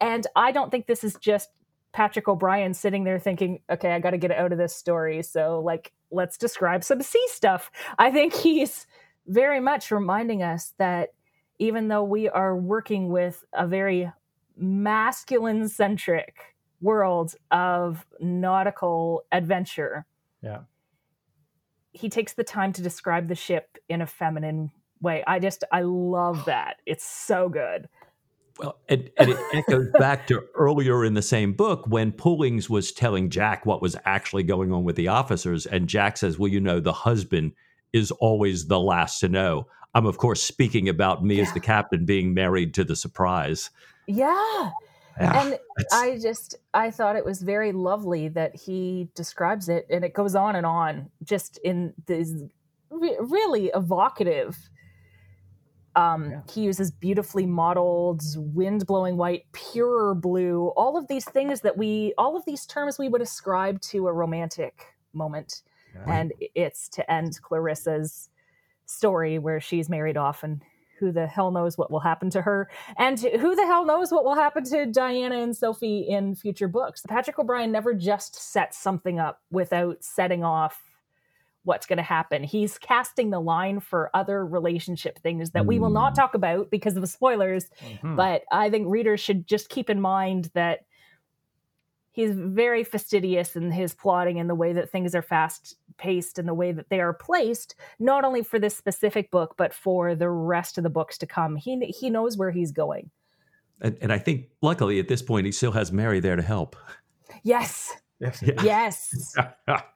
And I don't think this is just Patrick O'Brian sitting there thinking, okay, I got to get out of this story. So, like, let's describe some sea stuff. I think he's very much reminding us that even though we are working with a very masculine centric world of nautical adventure, Yeah. he takes the time to describe the ship in a feminine way. I just, I love oh. that. It's so good. Well, and, and it echoes [LAUGHS] back to earlier in the same book when Pullings was telling Jack what was actually going on with the officers. And Jack says, Well, you know, the husband is always the last to know. I'm, of course, speaking about me as the captain being married to the surprise. Yeah. Yeah, and that's- I just I thought it was very lovely that he describes it, and it goes on and on, just in this re- really evocative. Um, Yeah. He uses beautifully modeled, wind blowing white, pure blue, all of these things that we, all of these terms we would ascribe to a romantic moment, Yeah. and it's to end Clarissa's story where she's married off and who the hell knows what will happen to her, and who the hell knows what will happen to Diana and Sophie in future books. Patrick O'Brian never just sets something up without setting off what's going to happen. He's casting the line for other relationship things that we will not hmm. talk about because of spoilers. Mm-hmm. But I think readers should just keep in mind that he's very fastidious in his plotting and the way that things are fast paced and the way that they are placed not only for this specific book but for the rest of the books to come. He he knows where he's going. And, and i think luckily at this point he still has mary there to help. Yes. Yes. Yes. [LAUGHS]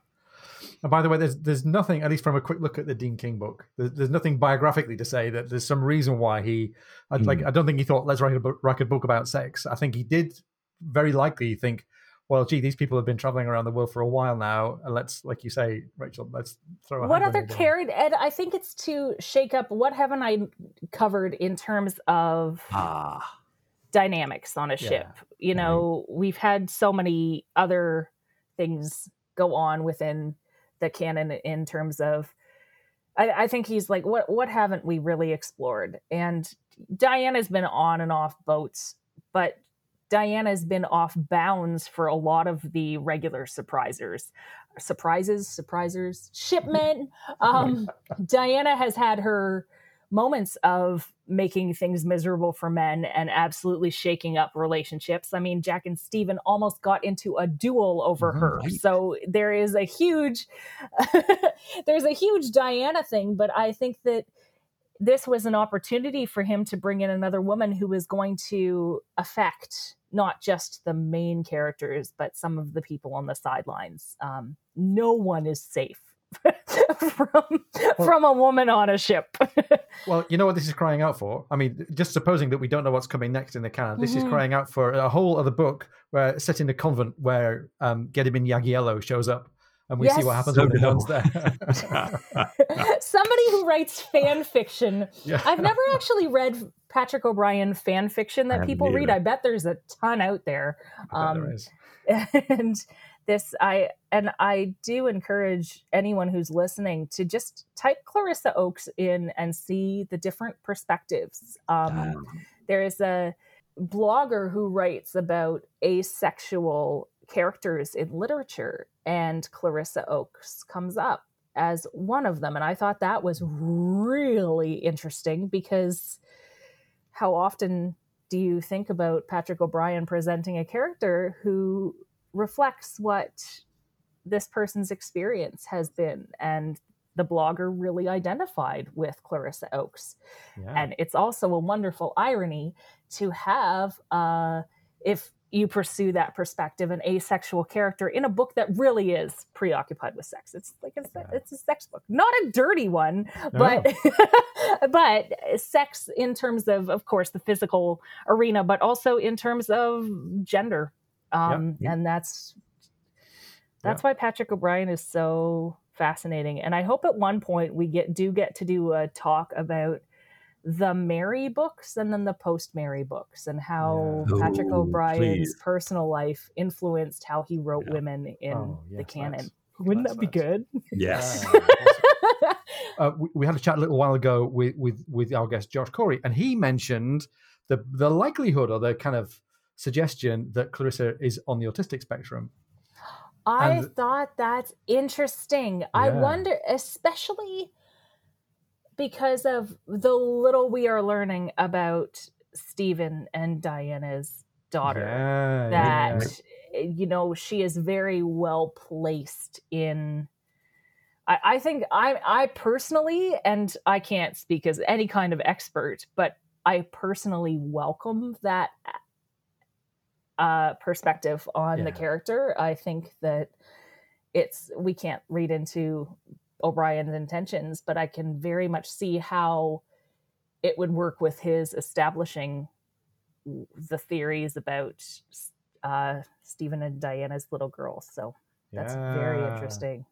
And by the way, there's there's nothing, at least from a quick look at the Dean King book, there's, there's nothing biographically to say that there's some reason why he, mm. like, I don't think he thought let's write a book, write a book about sex. I think he did very likely think well, gee, these people have been traveling around the world for a while now. And let's, like you say, Rachel, let's throw. Out What other carried? Ed, I think it's to shake up. What haven't I covered in terms of ah. dynamics on a yeah. ship? You know, right. we've had so many other things go on within the canon in terms of. I, I think he's like, what? What haven't we really explored? And Diana's been on and off boats, but Diana's been off bounds for a lot of the regular surprisers. Surprises, surprisers, shipment. [LAUGHS] Um, Diana has had her moments of making things miserable for men and absolutely shaking up relationships. I mean, Jack and Stephen almost got into a duel over mm-hmm, her. So there is a huge [LAUGHS] there's a huge Diana thing, but I think that this was an opportunity for him to bring in another woman who was going to affect not just the main characters, but some of the people on the sidelines. Um, no one is safe [LAUGHS] from well, from a woman on a ship. [LAUGHS] well, you know what this is crying out for? I mean, just supposing that we don't know what's coming next in the canon, this mm-hmm. is crying out for a whole other book where set in a convent where um, Gediminas Jagiello shows up and we yes. see what happens when no. there. [LAUGHS] [LAUGHS] Somebody who writes fan fiction. Yeah. I've never actually read Patrick O'Brian fan fiction that people read. I bet there's a ton out there. Um, there is. [LAUGHS] And this, I and I do encourage anyone who's listening to just type Clarissa Oakes in and see the different perspectives. Um, there is a blogger who writes about asexual characters in literature, and Clarissa Oakes comes up as one of them. And I thought that was really interesting because how often do you think about Patrick O'Brian presenting a character who reflects what this person's experience has been? And the blogger really identified with Clarissa Oakes. Yeah. And it's also a wonderful irony to have, uh, if you pursue that perspective an asexual character in a book that really is preoccupied with sex it's like a, yeah. it's a sex book not a dirty one no. but [LAUGHS] but sex in terms of of course the physical arena but also in terms of gender um, yep. and that's that's why patrick O'Brian is so fascinating and i hope at one point we get do get to do a talk about the Mary books and then the post Mary books and how yeah. Patrick Ooh, O'Brian's please. personal life influenced how he wrote yeah. women in oh, yes, the canon. Wouldn't that be good? [LAUGHS] Yes. [LAUGHS] uh, we, we, had a chat a little while ago with, with, with our guest Josh Corey, and he mentioned the the likelihood or the kind of suggestion that Clarissa is on the autistic spectrum. I and, thought that's interesting. Yeah. I wonder, especially because of the little we are learning about Stephen and Diana's daughter. Yeah, that yeah. you know she is very well placed in. I, I think I I personally, and I can't speak as any kind of expert, but I personally welcome that uh, perspective on yeah. the character. I think that it's we can't read into O'Brian's intentions, but I can very much see how it would work with his establishing the theories about uh, Stephen and Diana's little girl. So that's yeah. very interesting.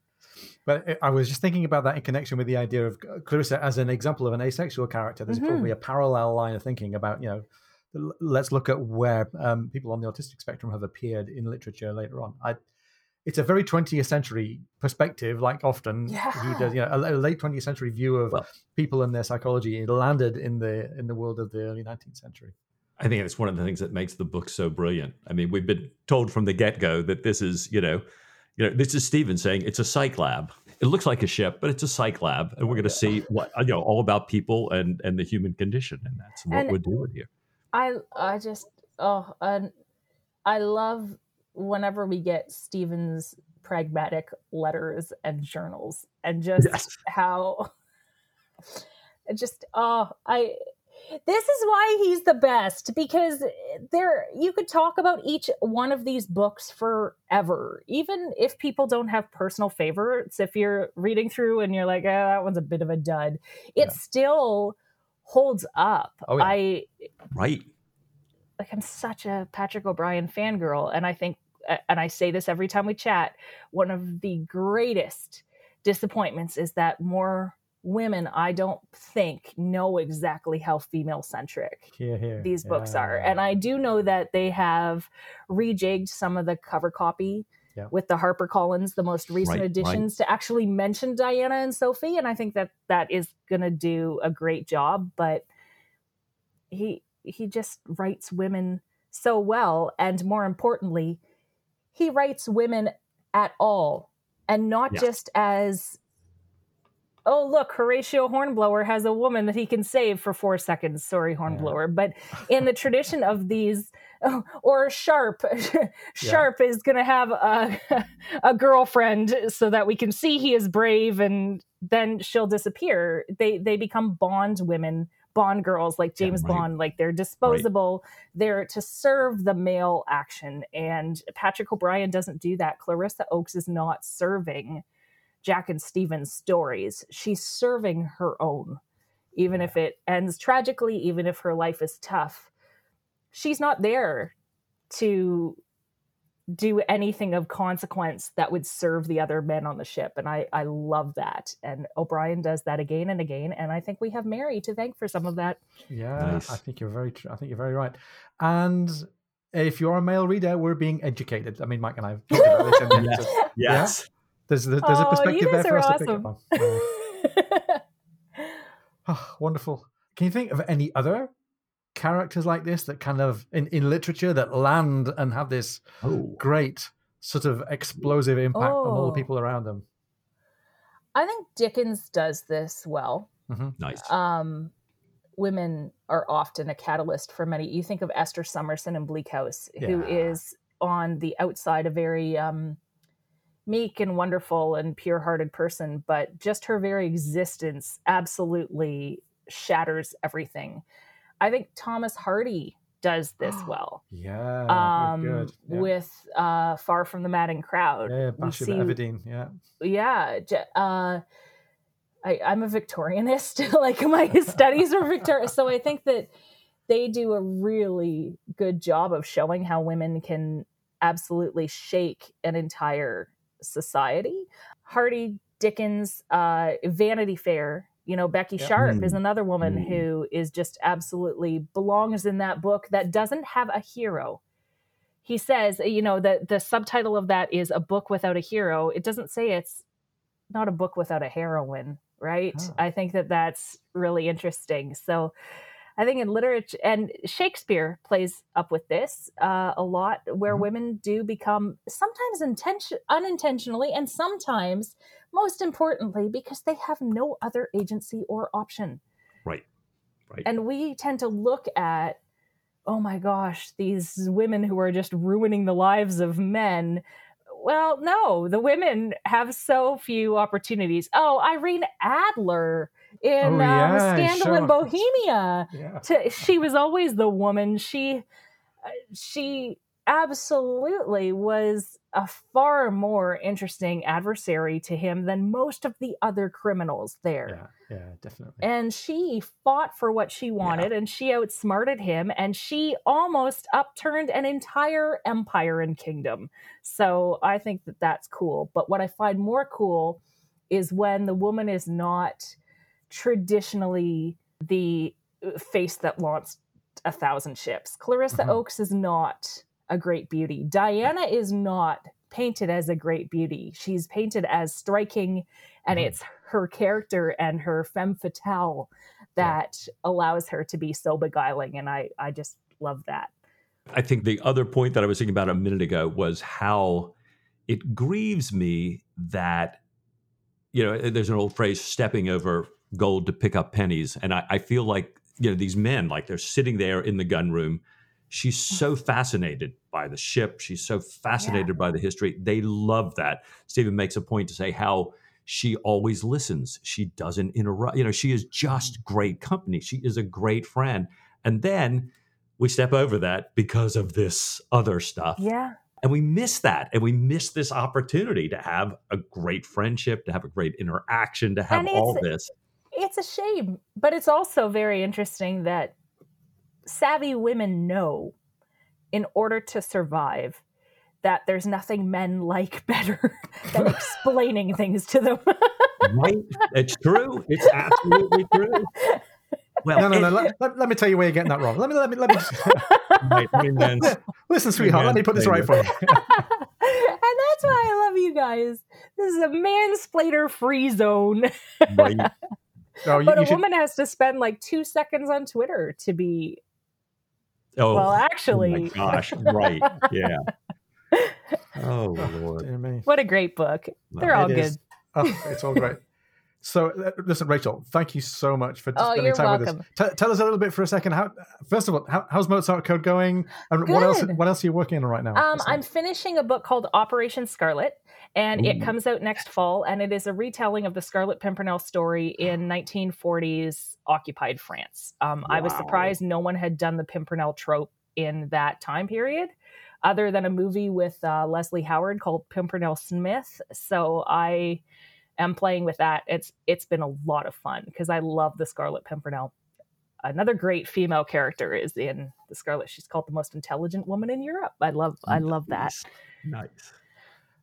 But I was just thinking about that in connection with the idea of Clarissa as an example of an asexual character. There's mm-hmm. probably a parallel line of thinking about, you know, let's look at where um, people on the autistic spectrum have appeared in literature later on. I, it's a very 20th century perspective, like often Yeah. he does. You know, a, a late 20th century view of Well- people and their psychology. It landed in the in the world of the early 19th century. I think it's one of the things that makes the book so brilliant. I mean, we've been told from the get go that this is, you know, you know, this is Stephen saying it's a psych lab. It looks like a ship, but it's a psych lab, and we're going to see what you know all about people and and the human condition, and that's what And- we're doing here. I I just oh and I love whenever we get Stephen's pragmatic letters and journals and just Yes. how [LAUGHS] it just oh I this is why he's the best because there you could talk about each one of these books forever even if people don't have personal favorites if you're reading through and you're like oh, that one's a bit of a dud it Yeah. still holds up Oh, yeah. i Right. like I'm such a Patrick O'Brian fangirl, and I think, and I say this every time we chat, one of the greatest disappointments is that more women, I don't think, know exactly how female centric Here, here. these books Yeah. are. And I ah. do know that they have rejigged some of the cover copy Yeah. with the HarperCollins, the most recent Right, right. editions, to actually mention Diana and Sophie. And I think that that is going to do a great job. But he he just writes women so well, and more importantly, he writes women at all, and not Yes. just as oh look horatio hornblower has a woman that he can save for four seconds. Sorry hornblower. But [LAUGHS] in the tradition of these oh, [LAUGHS] or sharpe [LAUGHS] sharpe is going to have a, a girlfriend so that we can see he is brave and then she'll disappear. They they become bond women bond girls like Yeah, james right. bond like they're disposable they're to serve the male action and patrick o'brian doesn't do that clarissa oakes is not serving Jack and Stephen's stories. She's serving her own, even if it ends tragically, even if her life is tough. She's not there to do anything of consequence that would serve the other men on the ship. And I, I love that. And O'Brian does that again and again. And I think we have Mary to thank for some of that. Yeah, Nice. I think you're very. Tr- I think you're very right. And if you're a male reader, we're being educated. I mean, Mike and I have talked about this. And [LAUGHS] Yes. Yes. There's there's a Oh, perspective there for are us to pick up on. Yeah. Oh, [LAUGHS] wonderful. Can you think of any other characters like this that kind of in, in literature that land and have this Oh. great sort of explosive impact on all the Oh. people around them? I think Dickens does this well. Nice. um, women are often a catalyst for many. You think of Esther Summerson in Bleak House, who Yeah. is on the outside a very um, meek and wonderful and pure-hearted person, but just her very existence absolutely shatters everything. I think Thomas Hardy does [GASPS] this well. Yeah, Um, good. Yeah. with uh, Far from the Madding Crowd. yeah, see- Everdeen. Yeah, yeah uh I, i'm a victorianist [LAUGHS] like my [LAUGHS] studies are victorian so i think that they do a really good job of showing how women can absolutely shake an entire society hardy dickens uh vanity fair you know becky Yeah. sharp is Mm. another woman Mm. who is just absolutely belongs in that book that doesn't have a hero he says you know the the subtitle of that is a book without a hero it doesn't say it's not a book without a heroine right Oh. i think that that's really interesting so i think in literature and shakespeare plays up with this uh, a lot where Mhm. women do become sometimes intention unintentionally and sometimes most importantly because they have no other agency or option Right. Right. and we tend to look at oh my gosh these women who are just ruining the lives of men well no the women have so few opportunities oh irene adler in Oh, um, yeah, scandal in bohemia. Yeah. to, she was always the woman. She uh, she absolutely was a far more interesting adversary to him than most of the other criminals there. Yeah, yeah, definitely. and she fought for what she wanted and she outsmarted him and she almost upturned an entire empire and kingdom. So i think that that's cool. But what i find more cool is when the woman is not traditionally the uh, face that launched a thousand ships clarissa Mhm. oakes is not a great beauty diana is not painted as a great beauty. She's painted as striking, and mm-hmm. it's her character and her femme fatale that yeah. allows her to be so beguiling. And I, I just love that. I think the other point that I was thinking about a minute ago was how it grieves me that, you know, there's an old phrase, stepping over gold to pick up pennies. And I, I feel like, you know, these men, like they're sitting there in the gun room. She's mm. so fascinated by the ship. She's so fascinated yeah. by the history. They love that. Stephen makes a point to say how she always listens. She doesn't interrupt. You know, she is just mm. great company. She is a great friend. And then we step over that because of this other stuff. Yeah. And we miss that. And we miss this opportunity to have a great friendship, to have a great interaction, to have all this. It's a shame, but it's also very interesting that savvy women know in order to survive that there's nothing men like better [LAUGHS] than [LAUGHS] explaining things to them. right. It's true. It's absolutely true. Well, no, no, no. Let, let, let, me tell you where you're getting that wrong. Let me, let me, let me. [LAUGHS] Listen, sweetheart. Let me put this right for you. and that's why I love you guys. This is a mansplainer free zone. Right. Oh, you, but a should... woman has to spend like two seconds on Twitter to be. Oh, well, actually. Oh gosh, right. Yeah. Oh Lord! What a great book. They're all good. Oh, it's all great. So, uh, listen, Rachel, thank you so much for oh, spending time welcome. with us. T- tell us a little bit for a second. How, first of all, how, how's Mozart Code going, and Good. what else? What else are you working on right now? Um, I'm finishing a book called Operation Scarlet, and Ooh. it comes out next fall, and it is a retelling of the Scarlet Pimpernel story in [GASPS] 1940s occupied France. Um, wow. I was surprised no one had done the Pimpernel trope in that time period other than a movie with uh, Leslie Howard called Pimpernel Smith. So I am playing with that. It's it's been a lot of fun because I love the Scarlet Pimpernel. Another great female character is in the Scarlet. She's called the most intelligent woman in Europe. I love I love that. Nice.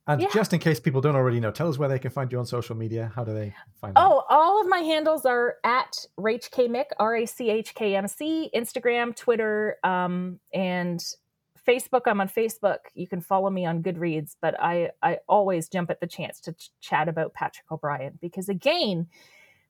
And yeah. just in case people don't already know, tell us where they can find you on social media. How do they find Oh, all of my handles are at Rach K Mick, R A C H K M C, Instagram, Twitter, um, and Facebook, I'm on Facebook. You can follow me on Goodreads, but I, I always jump at the chance to ch- chat about Patrick O'Brian because, again,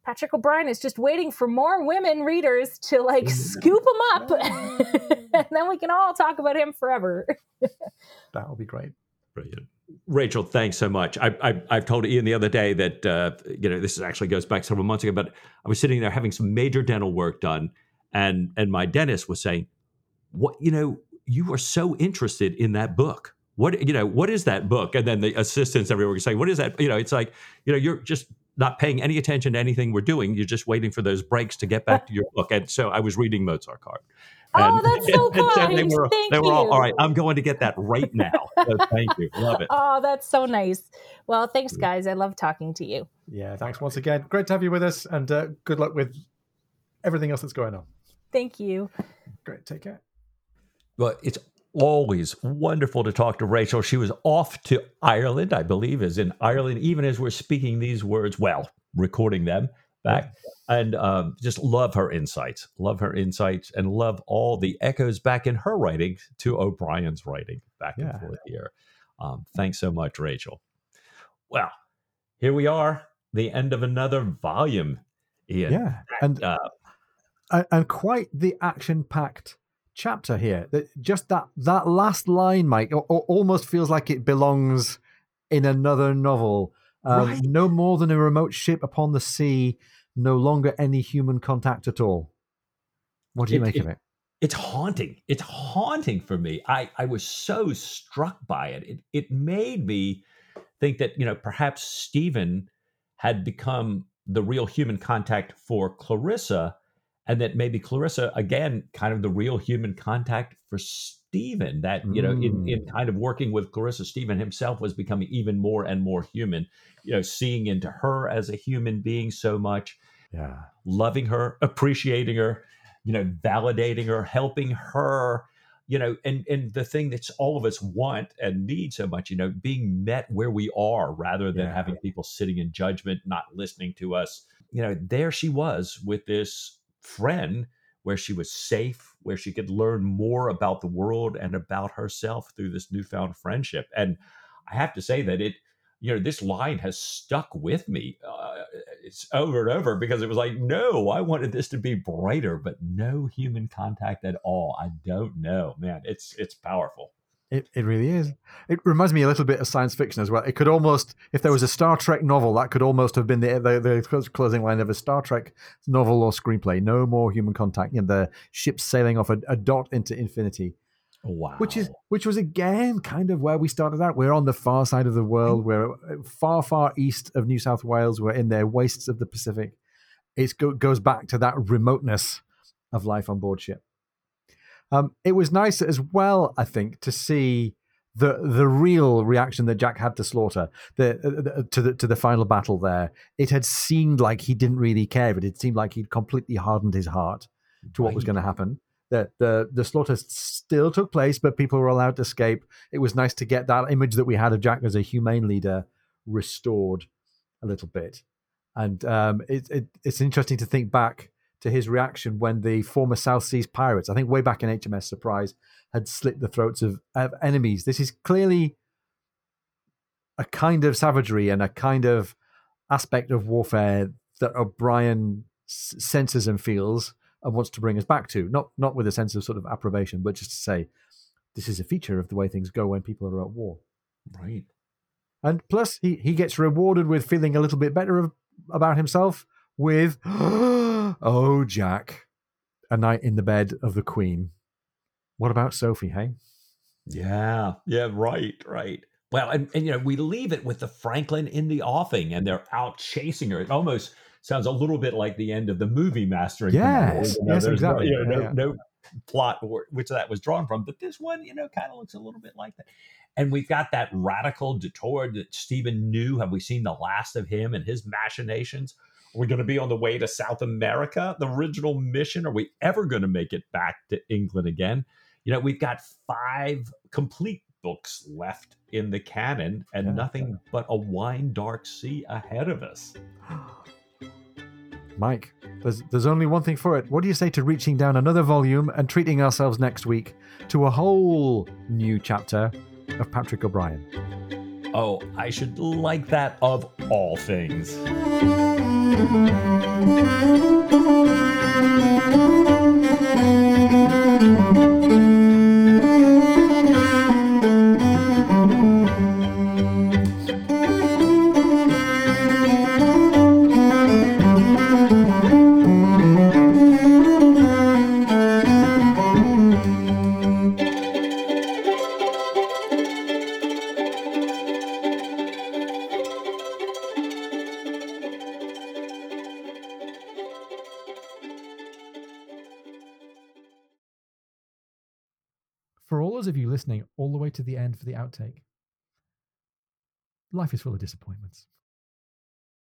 Patrick O'Brian is just waiting for more women readers to like scoop him up, [LAUGHS] and then we can all talk about him forever. [LAUGHS] that will be great. Brilliant. Rachel, thanks so much. I, I, have told Ian the other day that uh, you know this actually goes back several months ago, but I was sitting there having some major dental work done, and and my dentist was saying, "What you know, you are so interested in that book. What you know, what is that book? And then the assistants everywhere were saying, "What is that?" You know, it's like you know, you're just not paying any attention to anything we're doing. You're just waiting for those breaks to get back [LAUGHS] to your book. And so I was reading Mozart Code. Oh, and, oh, that's so [LAUGHS] kind. they were, thank they were all, all right, I'm going to get that right now. So thank you. Love it. Oh, that's so nice. Well, thanks, guys. I love talking to you. Yeah, thanks once again. Great to have you with us, and uh, good luck with everything else that's going on. Thank you. Great. Take care. Well, it's always wonderful to talk to Rachel. She was off to Ireland, I believe, is in Ireland, even as we're speaking these words, well, recording them back. And um, just love her insights, love her insights, and love all the echoes back in her writing to O'Brian's writing back yeah. and forth here. Um, thanks so much, Rachel. Well, here we are, the end of another volume, Ian. Yeah. And, uh, and quite the action packed chapter here. That just that that last line, Mike, almost feels like it belongs in another novel. Um, right. No more than a remote ship upon the sea, no longer any human contact at all. What do you it, make it, of it? It's haunting. It's haunting for me. I, I was so struck by it. It it made me think that, you know, perhaps Stephen had become the real human contact for Clarissa and that maybe Clarissa again kind of the real human contact for Stephen that you know in, in mm. kind of working with Clarissa Stephen himself was becoming even more and more human you know seeing into her as a human being so much yeah loving her appreciating her you know validating her helping her you know and and the thing that's all of us want and need so much you know being met where we are rather than yeah. having people sitting in judgment not listening to us you know there she was with this friend where she was safe, where she could learn more about the world and about herself through this newfound friendship. And I have to say that it, you know, this line has stuck with me. Uh, it's over and over because it was like, no, I wanted this to be brighter, but no human contact at all. I don't know, man. It's it's powerful. It, it really is. It reminds me a little bit of science fiction as well. It could almost, if there was a Star Trek novel, that could almost have been the the, the closing line of a Star Trek novel or screenplay. No more human contact. You know, the ship sailing off a, a dot into infinity. Wow. Which is which was again kind of where we started out. We're on the far side of the world. We're uh, far, far east of New South Wales. We're in the wastes of the Pacific. It go, goes back to that remoteness of life on board ship. Um, it was nice as well, I think, to see the the real reaction that Jack had to slaughter the, uh, the, to the to the final battle. There, it had seemed like he didn't really care, but it seemed like he'd completely hardened his heart to what right. was going to happen. That the the slaughter still took place, but people were allowed to escape. It was nice to get that image that we had of Jack as a humane leader restored a little bit, and um, it, it, it's interesting to think back to his reaction when the former South Seas pirates, I think way back in HMS Surprise, had slit the throats of, of enemies. This is clearly a kind of savagery and a kind of aspect of warfare that O'Brian senses and feels and wants to bring us back to. Not not with a sense of sort of approbation, but just to say this is a feature of the way things go when people are at war. Right. And plus, he, he gets rewarded with feeling a little bit better of, about himself with [GASPS] Oh, Jack, a night in the bed of the Queen. What about Sophie, hey? Yeah, yeah, right, right. Well, and, and, you know, we leave it with the Franklin in the offing and they're out chasing her. It almost sounds a little bit like the end of the movie Mastering. Yes, you know, yes, exactly. No, you know, yeah, no, no, plot which that was drawn from, but this one, you know, kind of looks a little bit like that. And we've got that radical Dutourd that Stephen knew. Have we seen the last of him and his machinations? We're going to be on the way to South America, the original mission. Are we ever going to make it back to England again? You know, we've got five complete books left in the canon and yeah. nothing but a wine dark sea ahead of us. [GASPS] Mike, there's, there's only one thing for it. What do you say to reaching down another volume and treating ourselves next week to a whole new chapter of Patrick O'Brian? Oh, I should like that of all things. To the end for the outtake. Life is full of disappointments.